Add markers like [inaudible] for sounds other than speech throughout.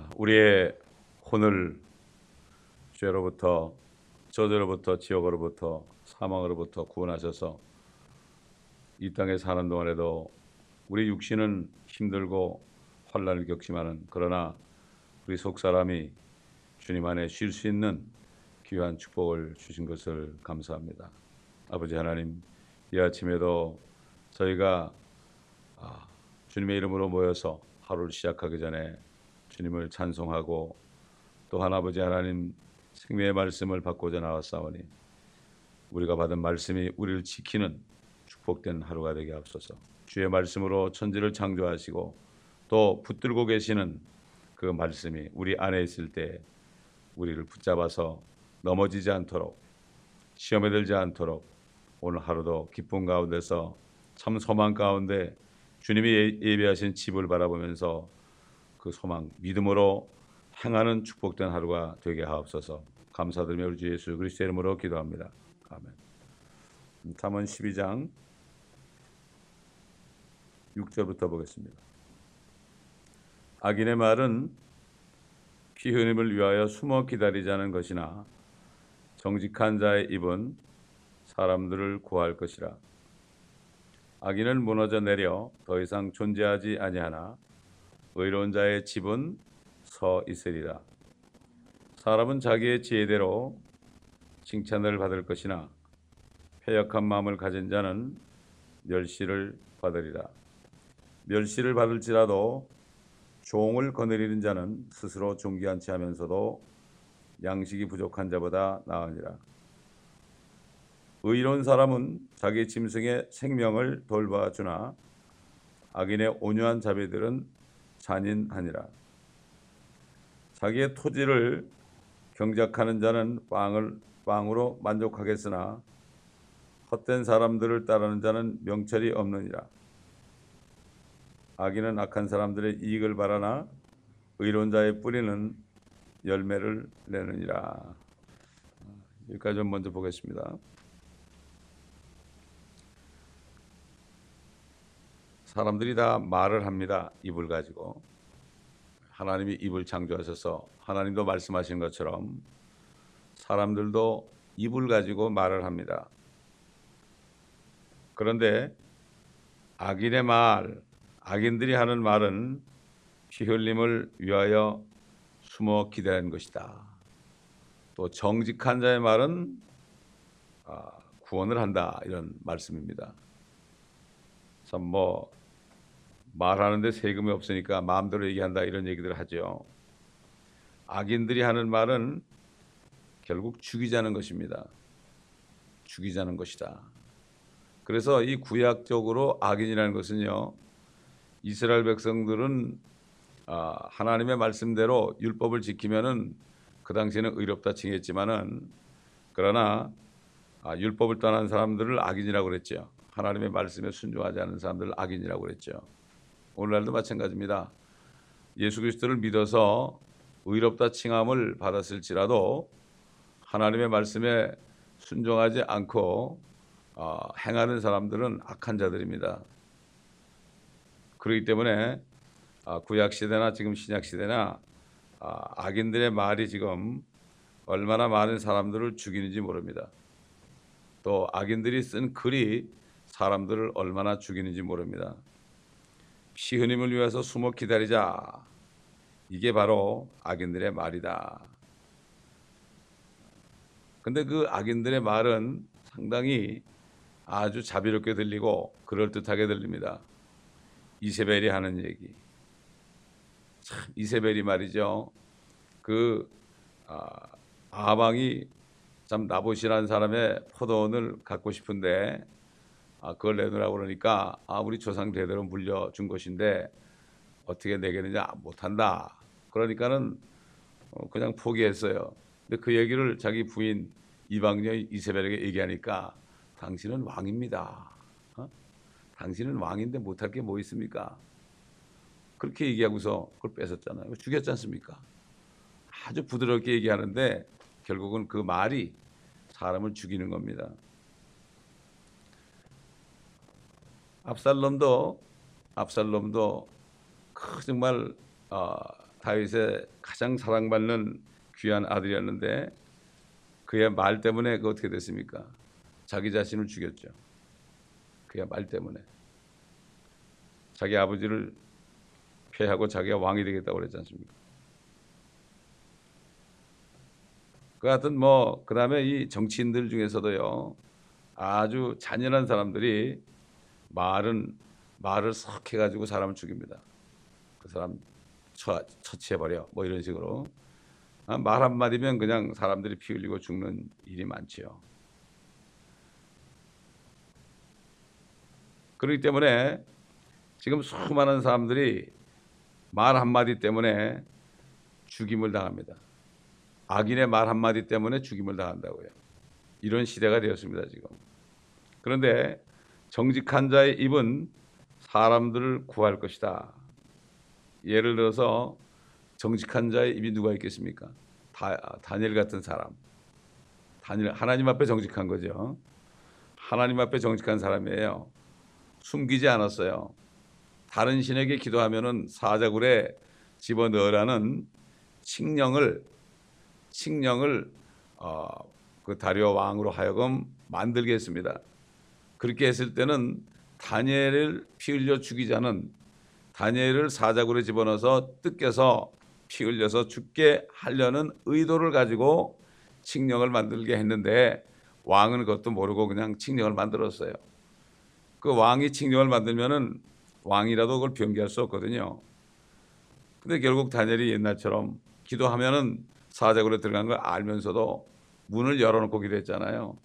아, 우리의 혼을 죄로부터 저주로부터 지옥으로부터 사망으로부터 구원하셔서 이 땅에 사는 동안에도 우리 육신은 힘들고 환란을 겪지만은 그러나 우리 속 사람이 주님 안에 쉴 수 있는 귀한 축복을 주신 것을 감사합니다. 아버지 하나님, 이 아침에도 저희가 아, 주님의 이름으로 모여서 하루를 시작하기 전에 주님을 찬송하고 또한 아버지 하나님 생명의 말씀을 받고자 나왔사오니 우리가 받은 말씀이 우리를 지키는 축복된 하루가 되게 하옵소서. 주의 말씀으로 천지를 창조하시고 또 붙들고 계시는 그 말씀이 우리 안에 있을 때 우리를 붙잡아서 넘어지지 않도록 시험에 들지 않도록 오늘 하루도 기쁨 가운데서 참 소망 가운데 주님이 예, 예배하신 집을 바라보면서 그 소망 믿음으로 행하는 축복된 하루가 되게 하옵소서. 감사드리며 우리 주 예수 그리스도의 이름으로 기도합니다. 아멘. 잠언 12장 6절부터 보겠습니다. 악인의 말은 피 흘림을 위하여 숨어 기다리자는 것이나 정직한 자의 입은 사람들을 구할 것이라. 악인은 무너져 내려 더 이상 존재하지 아니하나 의로운 자의 집은 서 있으리라. 사람은 자기의 지혜대로 칭찬을 받을 것이나 패역한 마음을 가진 자는 멸시를 받으리라. 멸시를 받을지라도 종을 거느리는 자는 스스로 존귀한치 하면서도 양식이 부족한 자보다 나으니라. 의로운 사람은 자기 짐승의 생명을 돌봐주나 악인의 온유한 자비들은 잔인하니라. 자기의 토지를 경작하는 자는 빵을 빵으로 만족하겠으나 헛된 사람들을 따르는 자는 명철이 없느니라. 악인은 악한 사람들의 이익을 바라나 의로운 자의 뿌리는 열매를 내느니라. 여기까지 좀 먼저 보겠습니다. 사람들이 다 말을 합니다. 입을 가지고. 하나님이 입을 창조하셔서 하나님도 말씀하신 것처럼 사람들도 입을 가지고 말을 합니다. 그런데 악인의 말, 악인들이 하는 말은 피 흘림을 위하여 숨어 기다리는 것이다. 또 정직한 자의 말은 아, 구원을 한다 이런 말씀입니다. 참뭐 말하는데 세금이 없으니까 마음대로 얘기한다 이런 얘기들 하죠. 악인들이 하는 말은 결국 죽이자는 것입니다. 죽이자는 것이다. 그래서 이 구약적으로 악인이라는 것은요. 이스라엘 백성들은 아, 하나님의 말씀대로 율법을 지키면은 그 당시에는 의롭다 칭했지만은 그러나 아, 율법을 떠난 사람들을 악인이라고 그랬죠. 하나님의 말씀에 순종하지 않는 사람들을 악인이라고 그랬죠. 오늘날도 마찬가지입니다. 예수 그리스도를 믿어서 의롭다 칭함을 받았을지라도 하나님의 말씀에 순종하지 않고 어, 행하는 사람들은 악한 자들입니다. 그렇기 때문에 어, 구약 시대나 지금 신약 시대나 어, 악인들의 말이 지금 얼마나 많은 사람들을 죽이는지 모릅니다. 또 악인들이 쓴 글이 사람들을 얼마나 죽이는지 모릅니다. 시흐님을 위해서 숨어 기다리자. 이게 바로 악인들의 말이다. 근데 그 악인들의 말은 상당히 아주 자비롭게 들리고 그럴듯하게 들립니다. 이세벨이 하는 얘기. 참 이세벨이 말이죠. 그 아, 아방이 참 나보시라는 사람의 포도원을 갖고 싶은데 아, 그걸 내놓으라고 그러니까 아, 우리 조상 대대로 물려준 것인데 어떻게 내겠느냐 못한다. 그러니까는 어, 그냥 포기했어요. 근데 그 얘기를 자기 부인 이방녀 이세벨에게 얘기하니까 당신은 왕입니다. 어? 당신은 왕인데 못할 게 뭐 있습니까? 그렇게 얘기하고서 그걸 뺏었잖아요. 죽였지 않습니까? 아주 부드럽게 얘기하는데 결국은 그 말이 사람을 죽이는 겁니다. 압살롬도 압살롬도 그 정말 어, 다윗의 가장 사랑받는 귀한 아들이었는데 그의 말 때문에 그 어떻게 됐습니까? 자기 자신을 죽였죠. 그의 말 때문에 자기 아버지를 폐하고 자기가 왕이 되겠다고 그랬지 않습니까? 그 하여튼 뭐 그다음에 이 정치인들 중에서도요 아주 잔인한 사람들이 말은 말을 석 해가지고 사람을 죽입니다. 그 사람 처, 처치해버려 뭐 이런 식으로 아, 말 한마디면 그냥 사람들이 피 흘리고 죽는 일이 많지요. 그렇기 때문에 지금 수많은 사람들이 말 한마디 때문에 죽임을 당합니다. 악인의 말 한마디 때문에 죽임을 당한다고요. 이런 시대가 되었습니다, 지금. 그런데 정직한 자의 입은 사람들을 구할 것이다. 예를 들어서 정직한 자의 입이 누가 있겠습니까? 다, 다니엘 같은 사람. 다니엘 하나님 앞에 정직한 거죠. 하나님 앞에 정직한 사람이에요. 숨기지 않았어요. 다른 신에게 기도하면은 사자굴에 집어 넣으라는 칙령을 칙령을 어, 그 다리오 왕으로 하여금 만들게 했습니다. 그렇게 했을 때는 다니엘을 피 흘려 죽이자는 다니엘을 사자굴에 집어넣어서 뜯겨서 피 흘려서 죽게 하려는 의도를 가지고 칙령을 만들게 했는데 왕은 그것도 모르고 그냥 칙령을 만들었어요. 그 왕이 칙령을 만들면은 왕이라도 그걸 변기할 수 없거든요. 근데 결국 다니엘이 옛날처럼 기도하면은 사자굴에 들어간 걸 알면서도 문을 열어놓고 기도했잖아요.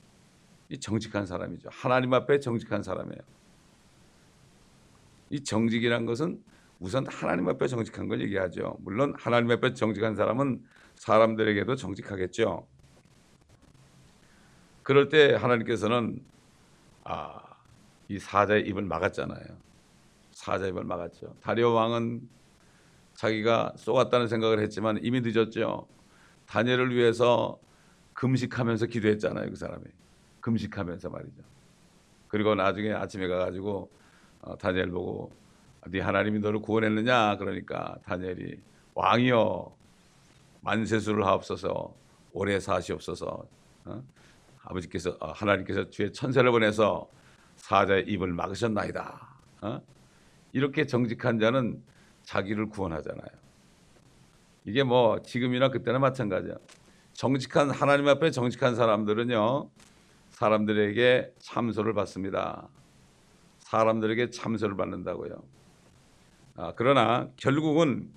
이 정직한 사람이죠. 하나님 앞에 정직한 사람이에요. 이 정직이란 것은 우선 하나님 앞에 정직한 걸 얘기하죠. 물론 하나님 앞에 정직한 사람은 사람들에게도 정직하겠죠. 그럴 때 하나님께서는 아, 이 사자의 입을 막았잖아요. 사자의 입을 막았죠. 다리오 왕은 자기가 쏘았다는 생각을 했지만 이미 늦었죠. 다니엘을 위해서 금식하면서 기도했잖아요, 그 사람이. 금식하면서 말이죠. 그리고 나중에 아침에 가가지고 어, 다니엘 보고 네 하나님이 너를 구원했느냐 그러니까 다니엘이 왕이여 만세수를 하옵소서 오래 사시옵소서 어? 아버지께서 어, 하나님께서 주의 천사를 보내서 사자의 입을 막으셨나이다 어? 이렇게 정직한 자는 자기를 구원하잖아요 이게 뭐 지금이나 그때나 마찬가지야 정직한 하나님 앞에 정직한 사람들은요 사람들에게 참소를 받습니다 사람들에게 참소를 받는다고요 아, 그러나 결국은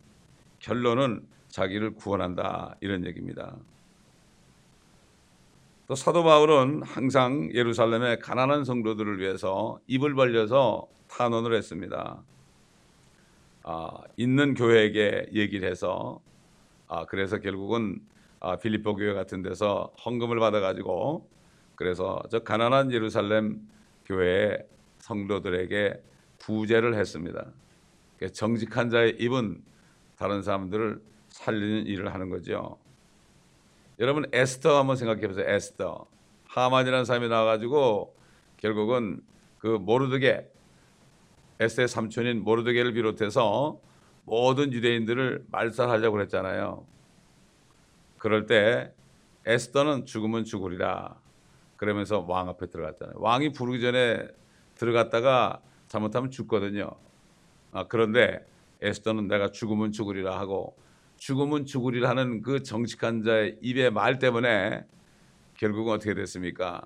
결론은 자기를 구원한다 이런 얘기입니다. 또 사도 바울은 항상 예루살렘의 가난한 성도들을 위해서 입을 벌려서 탄원을 했습니다. 아, 있는 교회에게 얘기를 해서 아, 그래서 결국은 아, 빌립보 교회 같은 데서 헌금을 받아가지고 그래서 저 가난한 예루살렘 교회 성도들에게 부제를 했습니다. 정직한 자의 입은 다른 사람들을 살리는 일을 하는 거죠. 여러분 에스터 한번 생각해 보세요. 에스터 하만이라는 사람이 나와가지고 결국은 그 모르드게 에스의 삼촌인 모르드게를 비롯해서 모든 유대인들을 말살하려고 그랬잖아요. 그럴 때 에스더는 죽으면 죽으리라 그러면서 왕 앞에 들어갔잖아요. 왕이 부르기 전에 들어갔다가 잘못하면 죽거든요. 아, 그런데 에스더는 내가 죽으면 죽으리라 하고 죽으면 죽으리라 하는 그 정직한 자의 입의 말 때문에 결국은 어떻게 됐습니까?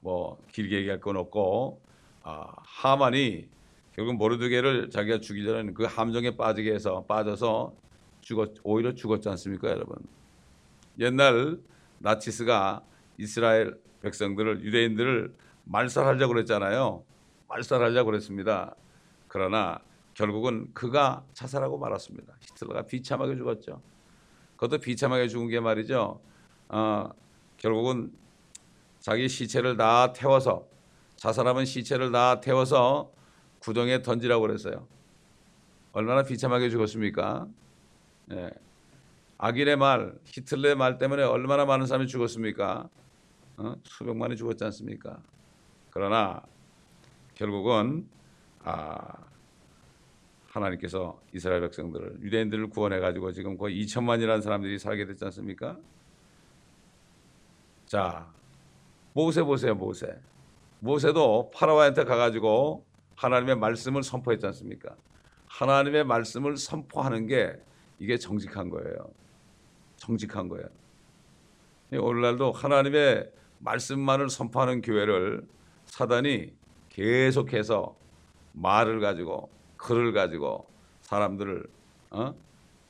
뭐 길게 얘기할 건 없고 아, 하만이 결국 모르드게를 자기가 죽이 전에 그 함정에 빠지게 해서 빠져서 죽었 오히려 죽었지 않습니까, 여러분? 옛날 나치스가 이스라엘 백성들을 유대인들을 말살하려고 그랬잖아요. 말살하려고 그랬습니다. 그러나 결국은 그가 자살하고 말았습니다. 히틀러가 비참하게 죽었죠. 그것도 비참하게 죽은 게 말이죠. 어, 결국은 자기 시체를 다 태워서 자살하면 시체를 다 태워서 구덩이에 던지라고 그랬어요. 얼마나 비참하게 죽었습니까? 예. 악인의 말, 히틀러의 말 때문에 얼마나 많은 사람이 죽었습니까? 어? 수백만이 죽었지 않습니까? 그러나 결국은 아, 하나님께서 이스라엘 백성들을 유대인들을 구원해 가지고 지금 거의 2천만이라는 사람들이 살게 됐지 않습니까? 자, 모세 보세요, 모세. 모세도 파라오한테 가 가지고 하나님의 말씀을 선포했지 않습니까? 하나님의 말씀을 선포하는 게 이게 정직한 거예요. 정직한 거예요. 오늘날도 하나님의 말씀만을 선포하는 교회를 사단이 계속해서 말을 가지고 글을 가지고 사람들을 어?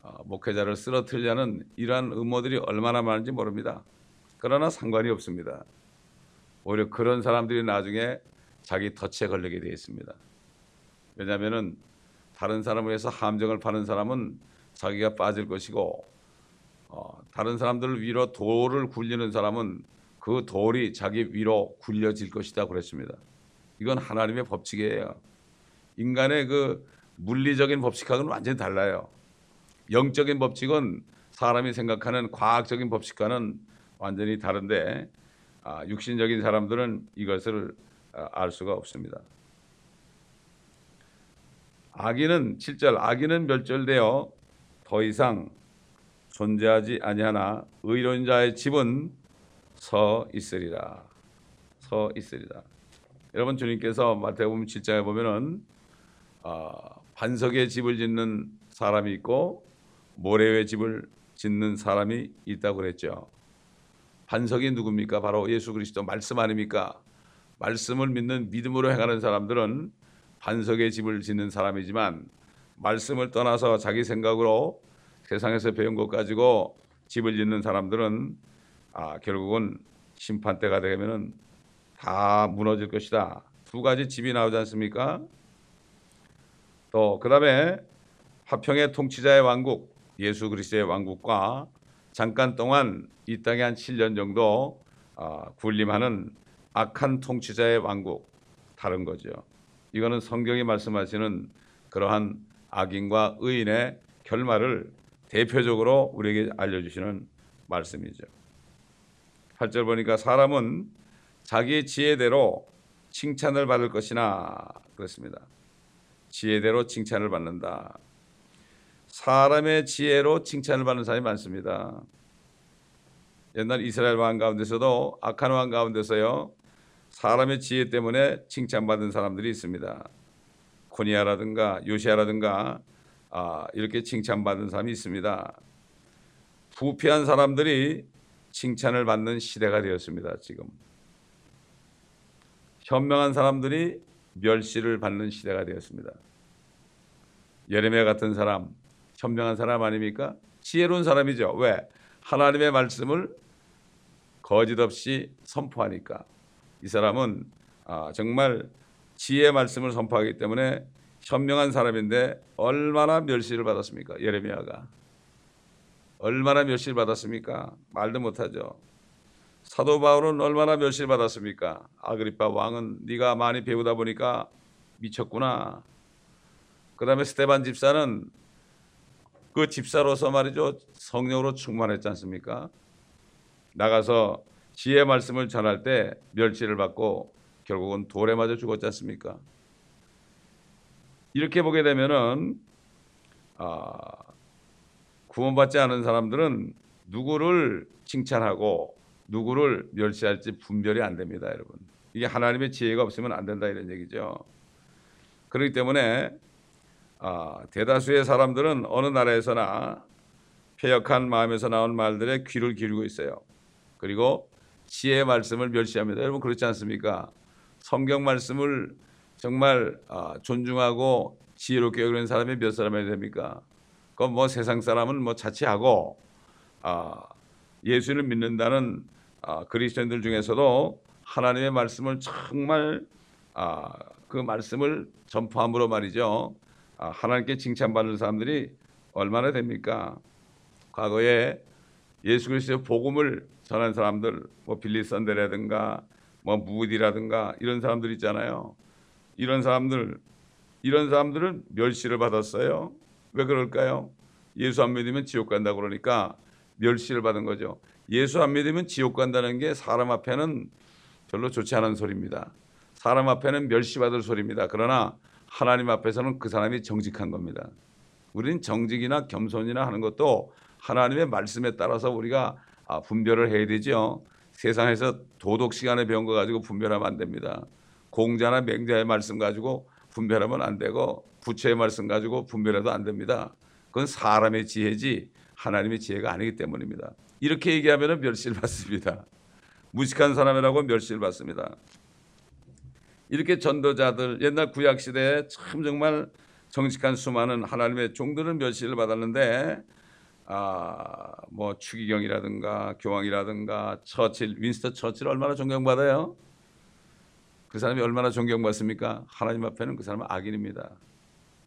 어, 목회자를 쓰러뜨리려는 이러한 음모들이 얼마나 많은지 모릅니다. 그러나 상관이 없습니다. 오히려 그런 사람들이 나중에 자기 덫에 걸리게 되어 있습니다. 왜냐하면 다른 사람을 위해서 함정을 파는 사람은 자기가 빠질 것이고 어, 다른 사람들 위로 돌을 굴리는 사람은 그 돌이 자기 위로 굴려질 것이다 그랬습니다. 이건 하나님의 법칙이에요. 인간의 그 물리적인 법칙하고는 완전히 달라요. 영적인 법칙은 사람이 생각하는 과학적인 법칙과는 완전히 다른데 아, 육신적인 사람들은 이것을 아, 알 수가 없습니다. 악인은 7절 악인은 멸절되어 더 이상 존재하지 아니하나 의로운 자의 집은 서 있으리라. 서 있으리라. 여러분 주님께서 마태복음 7장에 보면은 어, 반석의 집을 짓는 사람이 있고 모래 위에 집을 짓는 사람이 있다고 그랬죠. 반석이 누굽니까? 바로 예수 그리스도 말씀 아닙니까? 말씀을 믿는 믿음으로 행하는 사람들은 반석의 집을 짓는 사람이지만 말씀을 떠나서 자기 생각으로 세상에서 배운 것 가지고 집을 짓는 사람들은 아, 결국은 심판 때가 되면은 다 무너질 것이다. 두 가지 집이 나오지 않습니까? 또 그다음에 화평의 통치자의 왕국 예수 그리스도의 왕국과 잠깐 동안 이 땅에 한 7년 정도 어, 군림하는 악한 통치자의 왕국 다른 거죠. 이거는 성경이 말씀하시는 그러한 악인과 의인의 결말을 대표적으로 우리에게 알려주시는 말씀이죠. 8절 보니까 사람은 자기 지혜대로 칭찬을 받을 것이나 그렇습니다. 지혜대로 칭찬을 받는다. 사람의 지혜로 칭찬을 받는 사람이 많습니다. 옛날 이스라엘 왕 가운데서도 악한 왕 가운데서요 사람의 지혜 때문에 칭찬받은 사람들이 있습니다. 코니아라든가 요시아라든가 아, 이렇게 칭찬받은 사람이 있습니다. 부패한 사람들이 칭찬을 받는 시대가 되었습니다. 지금 현명한 사람들이 멸시를 받는 시대가 되었습니다. 예레미야 같은 사람, 현명한 사람 아닙니까? 지혜로운 사람이죠. 왜? 하나님의 말씀을 거짓 없이 선포하니까 이 사람은 아, 정말 지혜의 말씀을 선포하기 때문에 현명한 사람인데 얼마나 멸시를 받았습니까? 예레미야가 얼마나 멸시를 받았습니까? 말도 못하죠. 사도 바울은 얼마나 멸시를 받았습니까? 아그리파 왕은 네가 많이 배우다 보니까 미쳤구나. 그 다음에 스테반 집사는 그 집사로서 말이죠 성령으로 충만했지 않습니까? 나가서 지혜 말씀을 전할 때 멸시를 받고 결국은 돌에 맞아 죽었지 않습니까? 이렇게 보게 되면은 아, 구원받지 않은 사람들은 누구를 칭찬하고 누구를 멸시할지 분별이 안 됩니다, 여러분. 이게 하나님의 지혜가 없으면 안 된다 이런 얘기죠. 그렇기 때문에 아, 대다수의 사람들은 어느 나라에서나 폐역한 마음에서 나온 말들에 귀를 기울이고 있어요. 그리고 지혜의 말씀을 멸시합니다. 여러분 그렇지 않습니까? 성경 말씀을 정말 아, 존중하고 지혜롭게 여기는 사람이 몇 사람이 됩니까? 그건 뭐 세상 사람은 뭐 자취하고 아, 예수를 믿는다는 아, 그리스도인들 중에서도 하나님의 말씀을 정말 아, 그 말씀을 전파함으로 말이죠. 아, 하나님께 칭찬받는 사람들이 얼마나 됩니까? 과거에 예수 그리스도의 복음을 전한 사람들, 뭐 빌리 선데라든가 뭐 무디라든가 이런 사람들 있잖아요. 이런 사람들 이런 사람들은 멸시를 받았어요. 왜 그럴까요? 예수 안 믿으면 지옥 간다 그러니까 멸시를 받은 거죠. 예수 안 믿으면 지옥 간다는 게 사람 앞에는 별로 좋지 않은 소리입니다. 사람 앞에는 멸시받을 소리입니다. 그러나 하나님 앞에서는 그 사람이 정직한 겁니다. 우리는 정직이나 겸손이나 하는 것도 하나님의 말씀에 따라서 우리가 아, 분별을 해야 되죠. 세상에서 도덕 시간에 배운 거 가지고 분별하면 안 됩니다. 공자나 맹자의 말씀 가지고 분별하면 안 되고 부처의 말씀 가지고 분별해도 안 됩니다. 그건 사람의 지혜지 하나님의 지혜가 아니기 때문입니다. 이렇게 얘기하면 멸실 받습니다. 무식한 사람이라고 멸실 받습니다. 이렇게 전도자들 옛날 구약 시대에 참 정말 정직한 수많은 하나님의 종들은 멸시를 받았는데 아뭐 추기경이라든가 교황이라든가 처칠 윈스터 처칠 얼마나 존경받아요? 그 사람이 얼마나 존경받습니까? 하나님 앞에는 그 사람은 악인입니다.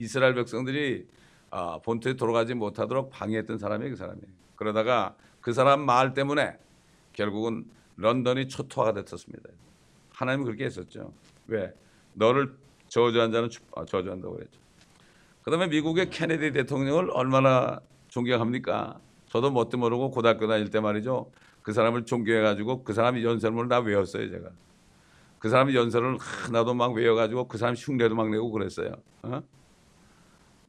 이스라엘 백성들이 아, 본토에 돌아가지 못하도록 방해했던 사람이 그 사람이에요. 그러다가 그 사람 말 때문에 결국은 런던이 초토화가 됐었습니다. 하나님은 그렇게 했었죠. 왜? 너를 저주한 자는 아, 저주한다고 그랬죠. 그 다음에 미국의 케네디 대통령을 얼마나 존경합니까? 저도 뭣도 모르고 고등학교 다닐 때 말이죠. 그 사람을 존경해가지고 그 사람이 연설문을 다 외웠어요 제가. 그 사람이 연설을 하 나도 막 외워가지고 그 사람 흉내도 막 내고 그랬어요. 어?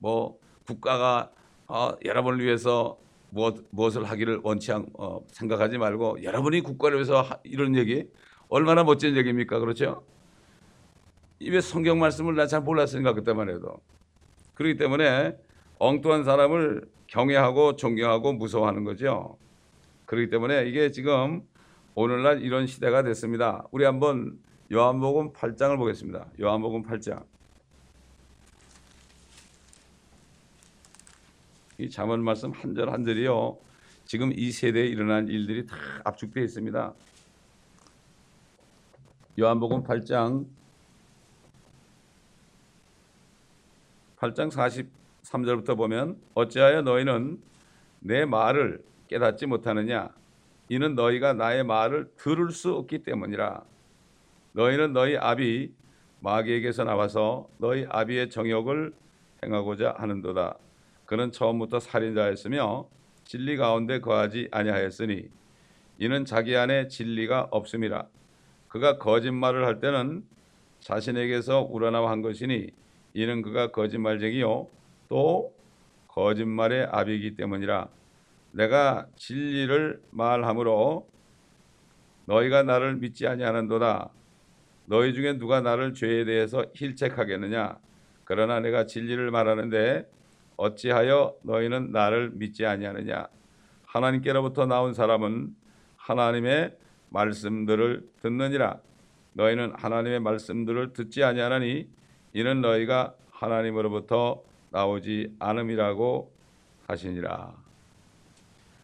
뭐 국가가 어, 여러분을 위해서 무엇, 무엇을 하기를 원치 않, 어, 생각하지 말고 여러분이 국가를 위해서 하, 이런 얘기 얼마나 멋진 얘기입니까? 그렇죠? 입에 성경 말씀을 나잘 몰랐으니까 그때만 해도 그렇기 때문에 엉뚱한 사람을 경외하고 존경하고 무서워하는 거죠. 그렇기 때문에 이게 지금 오늘날 이런 시대가 됐습니다. 우리 한번 요한복음 8장을 보겠습니다. 요한복음 8장. 이 잠언 말씀 한 절 한 절이요. 지금 이 세대에 일어난 일들이 다 압축되어 있습니다. 요한복음 8장 8장 43절부터 보면 어찌하여 너희는 내 말을 깨닫지 못하느냐 이는 너희가 나의 말을 들을 수 없기 때문이라 너희는 너희 아비 마귀에게서 나와서 너희 아비의 정욕을 행하고자 하는도다 그는 처음부터 살인자였으며 진리 가운데 거하지 아니하였으니 이는 자기 안에 진리가 없음이라. 그가 거짓말을 할 때는 자신에게서 우러나와 한 것이니 이는 그가 거짓말쟁이요 또 거짓말의 아비이기 때문이라. 내가 진리를 말함으로 너희가 나를 믿지 아니하는도다. 너희 중에 누가 나를 죄에 대해서 힐책하겠느냐? 그러나 내가 진리를 말하는데 어찌하여 너희는 나를 믿지 아니하느냐 하나님께로부터 나온 사람은 하나님의 말씀들을 듣느니라 너희는 하나님의 말씀들을 듣지 아니하나니 이는 너희가 하나님으로부터 나오지 않음이라고 하시니라.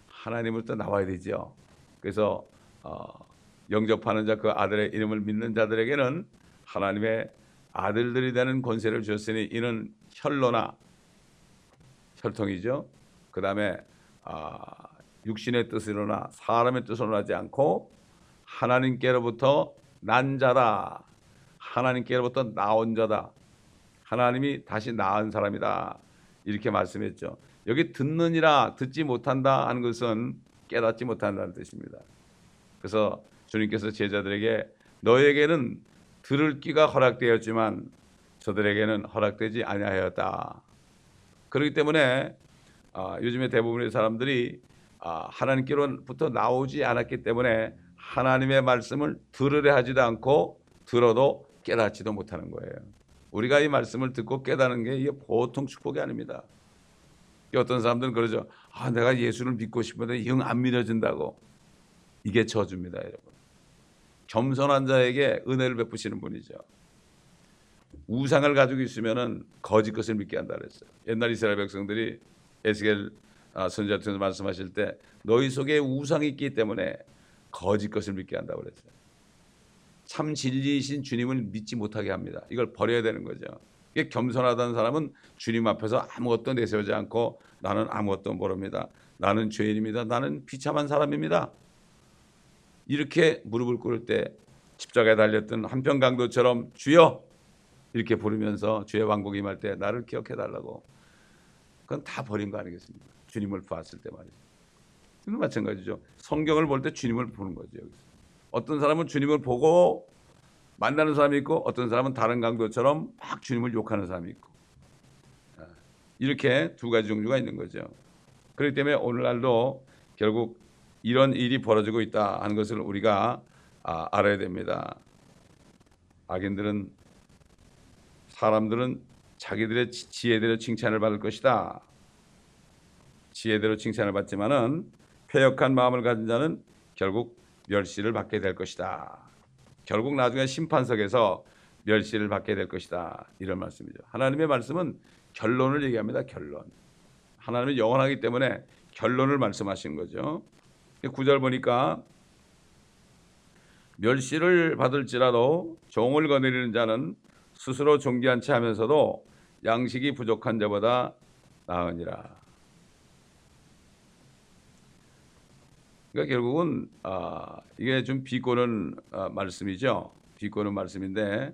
하나님으로부터 나와야 되죠. 그래서 어, 영접하는 자 그 아들의 이름을 믿는 자들에게는 하나님의 아들들이 되는 권세를 주셨으니 이는 혈로나 혈통이죠. 그 다음에 아, 육신의 뜻으로나 사람의 뜻으로 하지 않고 하나님께로부터 난 자다. 하나님께로부터 나온 자다. 하나님이 다시 낳은 사람이다. 이렇게 말씀했죠. 여기 듣느니라 듣지 못한다 하는 것은 깨닫지 못한다는 뜻입니다. 그래서 주님께서 제자들에게 너에게는 들을 귀가 허락되었지만 저들에게는 허락되지 아니하였다. 그렇기 때문에 아, 요즘에 대부분의 사람들이 아, 하나님께로부터 나오지 않았기 때문에 하나님의 말씀을 들으려 하지도 않고 들어도 깨닫지도 못하는 거예요. 우리가 이 말씀을 듣고 깨닫는 게 이게 보통 축복이 아닙니다. 어떤 사람들은 그러죠. 아, 내가 예수를 믿고 싶은데 영 안 믿어진다고. 이게 저주입니다, 여러분. 겸손한 자에게 은혜를 베푸시는 분이죠. 우상을 가지고 있으면은 거짓 것을 믿게 한다 그랬어요. 옛날 이스라엘 백성들이 에스겔 아, 선지자 통해서 말씀하실 때 너희 속에 우상이 있기 때문에 거짓 것을 믿게 한다고 그랬어요. 참 진리이신 주님을 믿지 못하게 합니다. 이걸 버려야 되는 거죠. 이게 겸손하다는 사람은 주님 앞에서 아무것도 내세우지 않고 나는 아무것도 모릅니다. 나는 죄인입니다. 나는 비참한 사람입니다. 이렇게 무릎을 꿇을 때 십자가에 달렸던 한평강도처럼 주여 이렇게 부르면서 주의 왕국이 임할 때 나를 기억해 달라고 그건 다 버린 거 아니겠습니까? 주님을 봤을 때 말이죠. 이건 마찬가지죠. 성경을 볼 때 주님을 보는 거죠. 어떤 사람은 주님을 보고 만나는 사람이 있고 어떤 사람은 다른 강도처럼 막 주님을 욕하는 사람이 있고 아, 이렇게 두 가지 종류가 있는 거죠. 그렇기 때문에 오늘날도 결국 이런 일이 벌어지고 있다 하는 것을 우리가 아, 알아야 됩니다. 악인들은 사람들은 자기들의 지혜대로 칭찬을 받을 것이다. 지혜대로 칭찬을 받지만은 폐역한 마음을 가진 자는 결국 멸시를 받게 될 것이다. 결국 나중에 심판석에서 멸시를 받게 될 것이다. 이런 말씀이죠. 하나님의 말씀은 결론을 얘기합니다. 결론. 하나님은 영원하기 때문에 결론을 말씀하신 거죠. 구절 보니까 멸시를 받을지라도 종을 거느리는 자는 스스로 존귀한 채 하면서도 양식이 부족한 자보다 나으니라. 그러니까 결국은 아, 이게 좀 비꼬는 아, 말씀이죠. 비꼬는 말씀인데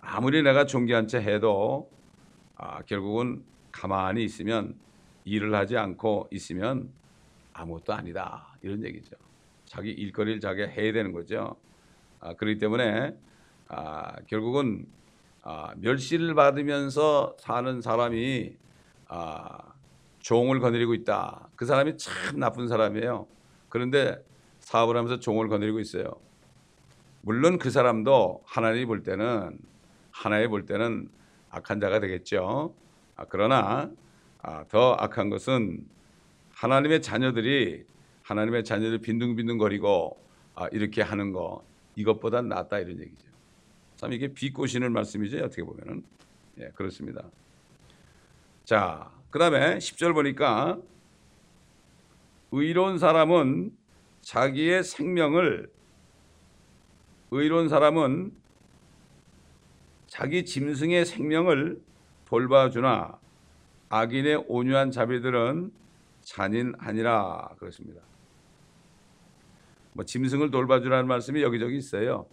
아무리 내가 존귀한 채 해도 아, 결국은 가만히 있으면 일을 하지 않고 있으면 아무것도 아니다 이런 얘기죠. 자기 일거리를 자기가 해야 되는 거죠. 아, 그렇기 때문에 아, 결국은 아, 멸시를 받으면서 사는 사람이 아, 종을 거느리고 있다. 그 사람이 참 나쁜 사람이에요. 그런데 사업을 하면서 종을 거느리고 있어요. 물론 그 사람도 하나님이 볼 때는 하나님 볼 때는 악한 자가 되겠죠. 아, 그러나 아, 더 악한 것은 하나님의 자녀들이 하나님의 자녀들 빈둥빈둥거리고 아, 이렇게 하는 거 이것보다 낫다 이런 얘기죠. 참 이게 비꼬시는 말씀이죠. 어떻게 보면은 예, 그렇습니다. 자, 그 다음에 10절 보니까 의로운 사람은 자기의 생명을 의로운 사람은 자기 짐승의 생명을 돌봐주나 악인의 온유한 자비들은 잔인하니라 그렇습니다. 뭐 짐승을 돌봐주라는 말씀이 여기저기 있어요.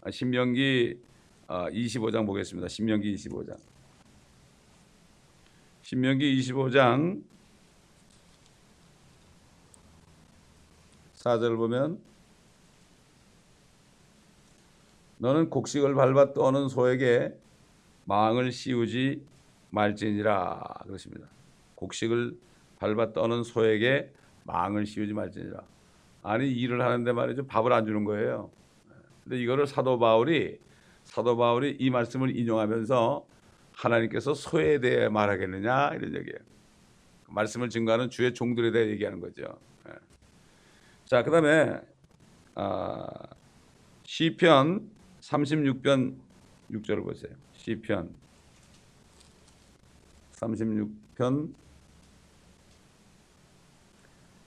아, 신명기 25장 아, 보겠습니다. 신명기 25장. 신명기 25장 4절 보면 너는 곡식을 밟아 떠는 소에게 망을 씌우지 말지니라 그렇습니다. 곡식을 밟아 떠는 소에게 망을 씌우지 말지니라. 아니 일을 하는데 말이죠 밥을 안 주는 거예요. 근데 이거를 사도 바울이 사도 바울이 이 말씀을 인용하면서 하나님께서 소에 대해 말하겠느냐 이런 얘기예요. 말씀을 증거하는 주의 종들에 대해 얘기하는 거죠. 예. 자, 그다음에 아, 시편 36편 6절을 보세요. 시편 36편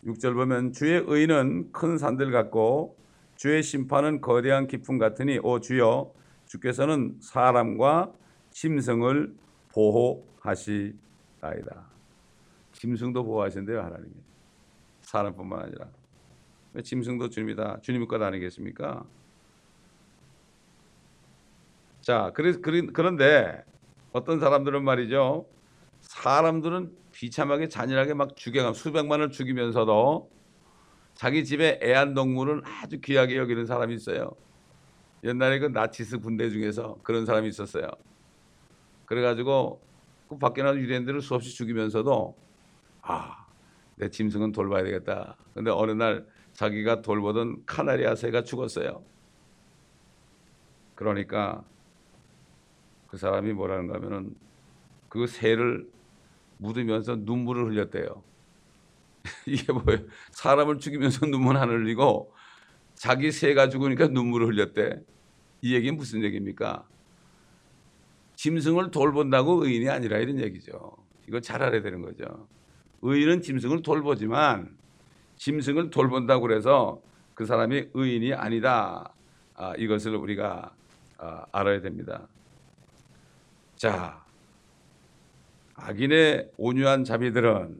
6절 보면 주의 의는 큰 산들 같고 주의 심판은 거대한 깊음 같으니 오 주여 주께서는 사람과 짐승을 보호하시나이다. 짐승도 보호하신대요 하나님이. 사람뿐만 아니라. 짐승도 주님이다. 주님 것 아니겠습니까? 자, 그런데 어떤 사람들은 말이죠. 사람들은 비참하게 잔인하게 막 죽여가 수백만을 죽이면서도 자기 집에 애완동물은 아주 귀하게 여기는 사람이 있어요. 옛날에 그 나치스 군대 중에서 그런 사람이 있었어요. 그래가지고 그 밖에 나서 유대인들을 수없이 죽이면서도 아, 내 짐승은 돌봐야 되겠다. 근데 어느 날 자기가 돌보던 카나리아 새가 죽었어요. 그러니까 그 사람이 뭐라는가 하면은 그 새를 묻으면서 눈물을 흘렸대요. [laughs] 이게 뭐예요? 사람을 죽이면서 [laughs] 눈물 안 흘리고 자기 새가 죽으니까 눈물을 흘렸대. 이 얘기는 무슨 얘기입니까? 짐승을 돌본다고 의인이 아니라 이런 얘기죠. 이거 잘 알아야 되는 거죠. 의인은 짐승을 돌보지만 짐승을 돌본다고 그래서 그 사람이 의인이 아니다. 아, 이것을 우리가 아, 알아야 됩니다. 자, 악인의 온유한 자비들은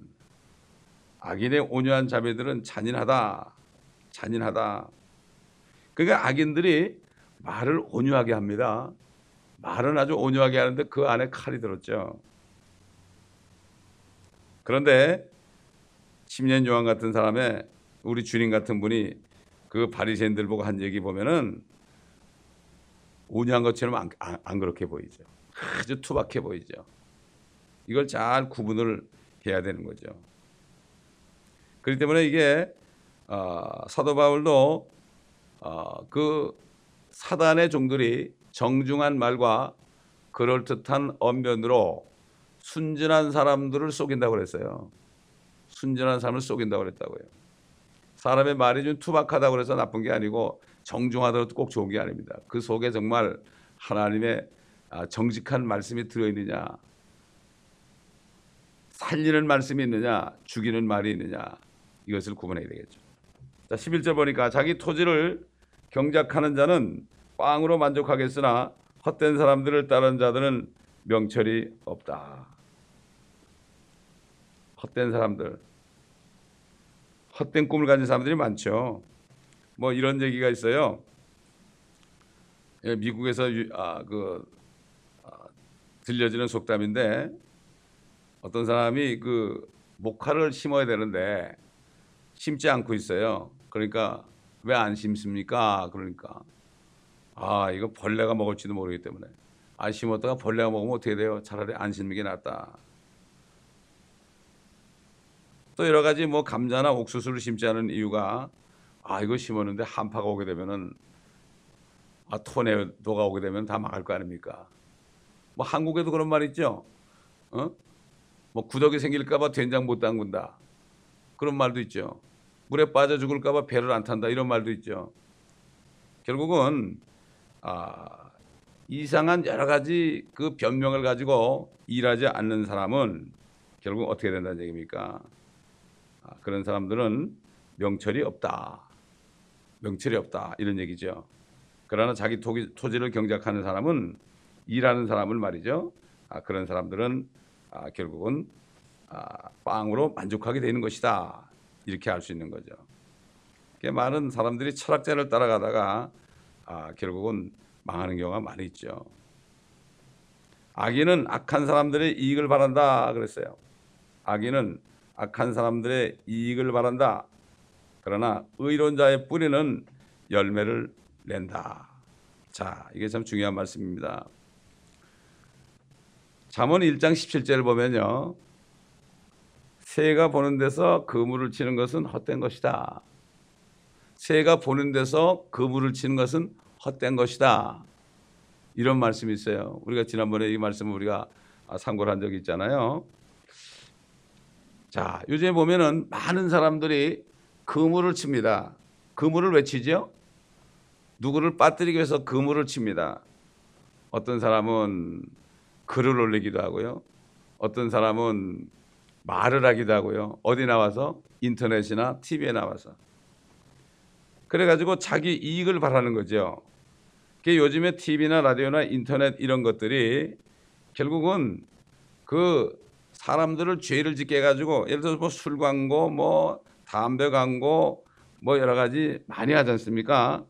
악인의 온유한 자비들은 잔인하다. 잔인하다. 그러니까 악인들이 말을 온유하게 합니다. 말은 아주 온유하게 하는데 그 안에 칼이 들었죠. 그런데 심년 요한 같은 사람의 우리 주님 같은 분이 그 바리새인들 보고 한 얘기 보면은 온유한 것처럼 안, 안, 안 그렇게 보이죠. 아주 투박해 보이죠. 이걸 잘 구분을 해야 되는 거죠. 그렇기 때문에 이게 어, 사도 바울도 어, 그 사단의 종들이 정중한 말과 그럴듯한 언변으로 순진한 사람들을 속인다고 그랬어요. 순진한 사람을 속인다고 그랬다고요. 사람의 말이 좀 투박하다고 해서 나쁜 게 아니고 정중하다고 꼭 좋은 게 아닙니다. 그 속에 정말 하나님의 아, 정직한 말씀이 들어있느냐, 살리는 말씀이 있느냐, 죽이는 말이 있느냐, 이것을 구분해야 되겠죠. 자, 11절 보니까 자기 토지를 경작하는 자는 빵으로 만족하겠으나 헛된 사람들을 따르는 자들은 명철이 없다. 헛된 사람들, 헛된 꿈을 가진 사람들이 많죠. 뭐 이런 얘기가 있어요. 예, 미국에서 유, 아, 그 아, 들려지는 속담인데 어떤 사람이 그 목화를 심어야 되는데 심지 않고 있어요. 그러니까 왜 안 심습니까? 그러니까 아 이거 벌레가 먹을지도 모르기 때문에 안 심었다가 벌레가 먹으면 어떻게 돼요? 차라리 안 심는 게 낫다. 또 여러 가지 뭐 감자나 옥수수를 심지 않은 이유가 아 이거 심었는데 한파가 오게 되면은 아 토네도가 오게 되면 다 망할 거 아닙니까? 뭐 한국에도 그런 말 있죠. 어? 뭐 구덕이 생길까봐 된장 못 담근다. 그런 말도 있죠. 물에 빠져 죽을까봐 배를 안 탄다. 이런 말도 있죠. 결국은 아, 이상한 여러 가지 그 변명을 가지고 일하지 않는 사람은 결국 어떻게 된다는 얘기입니까? 아, 그런 사람들은 명철이 없다. 명철이 없다. 이런 얘기죠. 그러나 자기 토기, 토지를 경작하는 사람은 일하는 사람을 말이죠. 아, 그런 사람들은 아, 결국은 아, 빵으로 만족하게 되는 것이다. 이렇게 알 수 있는 거죠. 많은 사람들이 철학자를 따라가다가 아, 결국은 망하는 경우가 많이 있죠. 악인은 악한 사람들의 이익을 바란다 그랬어요. 악인은 악한 사람들의 이익을 바란다. 그러나 의로운 자의 뿌리는 열매를 낸다. 자, 이게 참 중요한 말씀입니다. 잠언 1장 17절을 보면요. 새가 보는 데서 그물을 치는 것은 헛된 것이다. 새가 보는 데서 그물을 치는 것은 헛된 것이다. 이런 말씀이 있어요. 우리가 지난번에 이 말씀을 우리가 참고를 한 적이 있잖아요. 자, 요즘에 보면은 많은 사람들이 그물을 칩니다. 그물을 왜 치죠? 누구를 빠뜨리기 위해서 그물을 칩니다. 어떤 사람은 글을 올리기도 하고요. 어떤 사람은 말을 하기도 하고요. 어디 나와서 인터넷이나 TV에 나와서. 그래가지고 자기 이익을 바라는 거죠. 그 요즘에 TV나 라디오나 인터넷 이런 것들이 결국은 그 사람들을 죄를 짓게 해가지고 예를 들어서 뭐 술 광고, 뭐 담배 광고, 뭐 여러 가지 많이 하지 않습니까?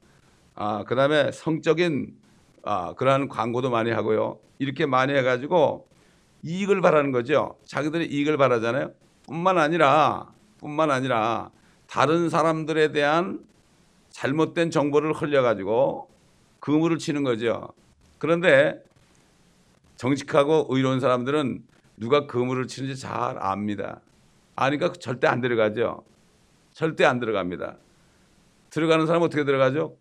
아, 그 다음에 성적인 아, 그러한 광고도 많이 하고요. 이렇게 많이 해가지고 이익을 바라는 거죠. 자기들이 이익을 바라잖아요. 뿐만 아니라, 뿐만 아니라 다른 사람들에 대한 잘못된 정보를 흘려 가지고 그물을 치는 거죠. 그런데 정직하고 의로운 사람들은 누가 그물을 치는지 잘 압니다. 아니까 절대 안 들어가죠. 절대 안 들어갑니다. 들어가는 사람은 어떻게 들어가죠?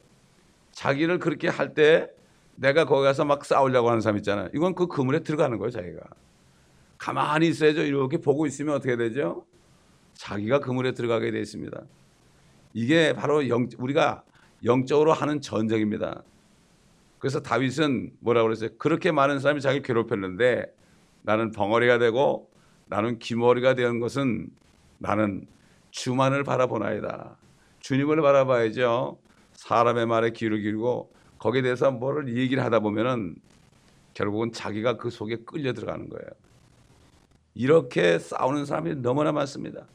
자기를 그렇게 할 때 내가 거기 가서 막 싸우려고 하는 사람 있잖아요. 이건 그 그물에 들어가는 거예요, 자기가. 가만히 있어야죠. 이렇게 보고 있으면 어떻게 되죠? 자기가 그물에 들어가게 되어 있습니다. 이게 바로 영, 우리가 영적으로 하는 전쟁입니다. 그래서 다윗은 뭐라고 그랬어요? 그렇게 많은 사람이 자기를 괴롭혔는데 나는 벙어리가 되고 나는 기머리가 되는 것은 나는 주만을 바라보나이다. 주님을 바라봐야죠. 사람의 말에 귀를 기울고 거기에 대해서 뭐를 얘기를 하다 보면은 결국은 자기가 그 속에 끌려 들어가는 거예요. 이렇게 싸우는 사람이 너무나 많습니다.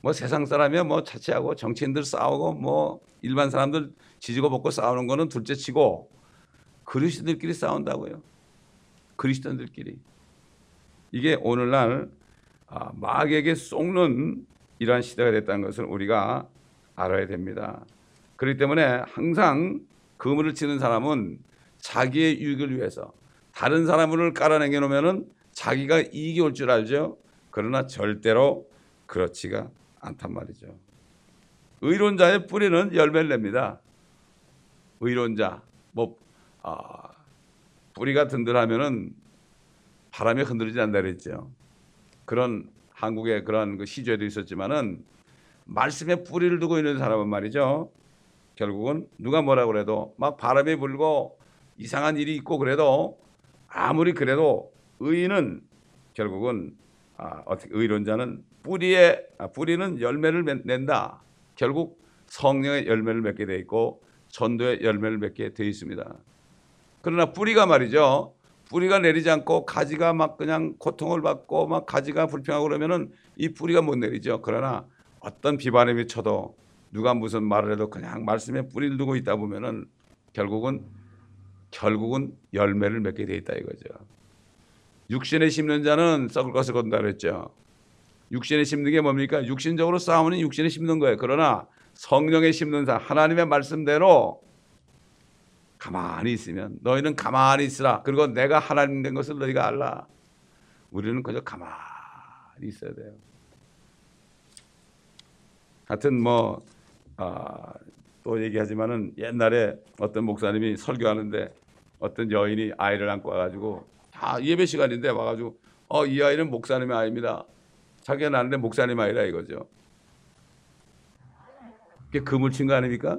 뭐 세상 사람이야 뭐 자취하고 정치인들 싸우고 뭐 일반 사람들 지지고 볶고 싸우는 거는 둘째 치고 그리스도인들끼리 싸운다고요. 그리스도인들끼리. 이게 오늘날 아, 마귀에게 속는 이러한 시대가 됐다는 것을 우리가 알아야 됩니다. 그렇기 때문에 항상 그물을 치는 사람은 자기의 유익을 위해서 다른 사람을 깔아내겨 놓으면은 자기가 이익이 올 줄 알죠. 그러나 절대로 그렇지가 않단 말이죠. 의론자의 뿌리는 열매를 냅니다. 의론자 뭐 아, 뿌리가 든든하면은 바람에 흔들리지 않는다 그랬죠. 그런 한국의 그런 그 시조에도 있었지만은 말씀에 뿌리를 두고 있는 사람은 말이죠. 결국은 누가 뭐라 그래도 막 바람이 불고 이상한 일이 있고 그래도 아무리 그래도 의인은 결국은 아, 어떻게 의론자는 뿌리에 아, 뿌리는 열매를 맺- 낸다. 결국 성령의 열매를 맺게 돼 있고 전도의 열매를 맺게 돼 있습니다. 그러나 뿌리가 말이죠. 뿌리가 내리지 않고 가지가 막 그냥 고통을 받고 막 가지가 불평하고 그러면은 이 뿌리가 못 내리죠. 그러나 어떤 비바람이 쳐도 누가 무슨 말을 해도 그냥 말씀에 뿌리를 두고 있다 보면은 결국은 결국은 열매를 맺게 돼 있다 이거죠. 육신에 심는 자는 썩을 것을 건다 그랬죠. 육신에 심는 게 뭡니까? 육신적으로 싸우는 육신에 심는 거예요. 그러나 성령에 심는 자 하나님의 말씀대로 가만히 있으면 너희는 가만히 있으라. 그리고 내가 하나님 된 것을 너희가 알라. 우리는 그저 가만히 있어야 돼요. 하여튼 뭐, 아, 또 얘기하지만은 옛날에 어떤 목사님이 설교하는데 어떤 여인이 아이를 안고 와가지고 다 예배 시간인데 와가지고 어, 이 아이는 목사님의 아이입니다. 자기가 낳는데 목사님 아이라 이거죠. 그게 금을 친 거 아닙니까?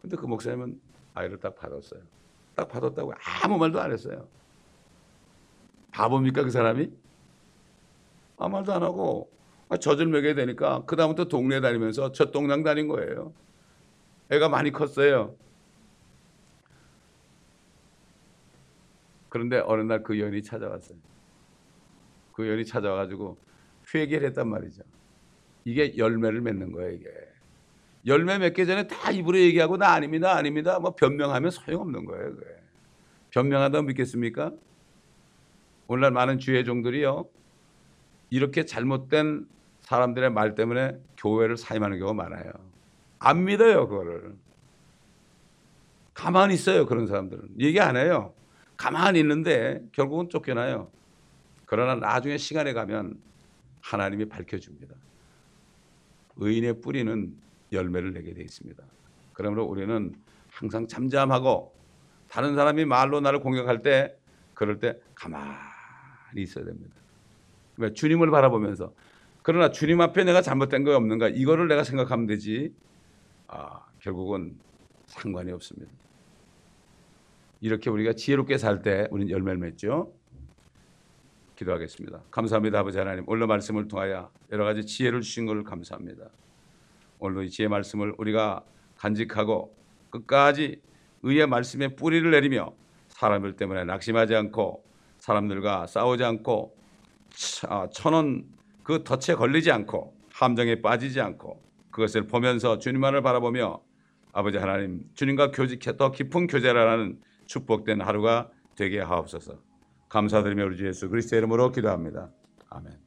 근데 그 목사님은 아이를 딱 받았어요. 딱 받았다고 아무 말도 안 했어요. 바보입니까 그 사람이? 아무 말도 안 하고 아, 젖을 먹여야 되니까 그 다음부터 동네 다니면서 젖동량 다닌 거예요. 애가 많이 컸어요. 그런데 어느 날 그 여인이 찾아왔어요. 그 여인이 찾아와가지고 회개를 했단 말이죠. 이게 열매를 맺는 거예요, 이게. 열매 맺기 전에 다 입으로 얘기하고 나 아닙니다, 아닙니다. 뭐 변명하면 소용없는 거예요, 그게. 변명하다 믿겠습니까? 오늘날 많은 주의 종들이요. 이렇게 잘못된 사람들의 말 때문에 교회를 사임하는 경우가 많아요. 안 믿어요, 그거를. 가만히 있어요, 그런 사람들은. 얘기 안 해요. 가만히 있는데 결국은 쫓겨나요. 그러나 나중에 시간에 가면 하나님이 밝혀줍니다. 의인의 뿌리는 열매를 내게 되어 있습니다. 그러므로 우리는 항상 잠잠하고 다른 사람이 말로 나를 공격할 때 그럴 때 가만히 있어야 됩니다. 왜 주님을 바라보면서 그러나 주님 앞에 내가 잘못된 거 없는가 이거를 내가 생각하면 되지. 아, 결국은 상관이 없습니다. 이렇게 우리가 지혜롭게 살 때 우리는 열매를 맺죠. 기도하겠습니다. 감사합니다, 아버지 하나님. 오늘 말씀을 통하여 여러 가지 지혜를 주신 것을 감사합니다. 오늘도 이 지혜 말씀을 우리가 간직하고 끝까지 의의 말씀에 뿌리를 내리며 사람들 때문에 낙심하지 않고 사람들과 싸우지 않고 아, 천원 그 덫에 걸리지 않고 함정에 빠지지 않고 그것을 보면서 주님만을 바라보며 아버지 하나님 주님과 교제 더 깊은 교제라는 축복된 하루가 되게 하옵소서. 감사드리며 우리 주 예수 그리스도의 이름으로 기도합니다. 아멘.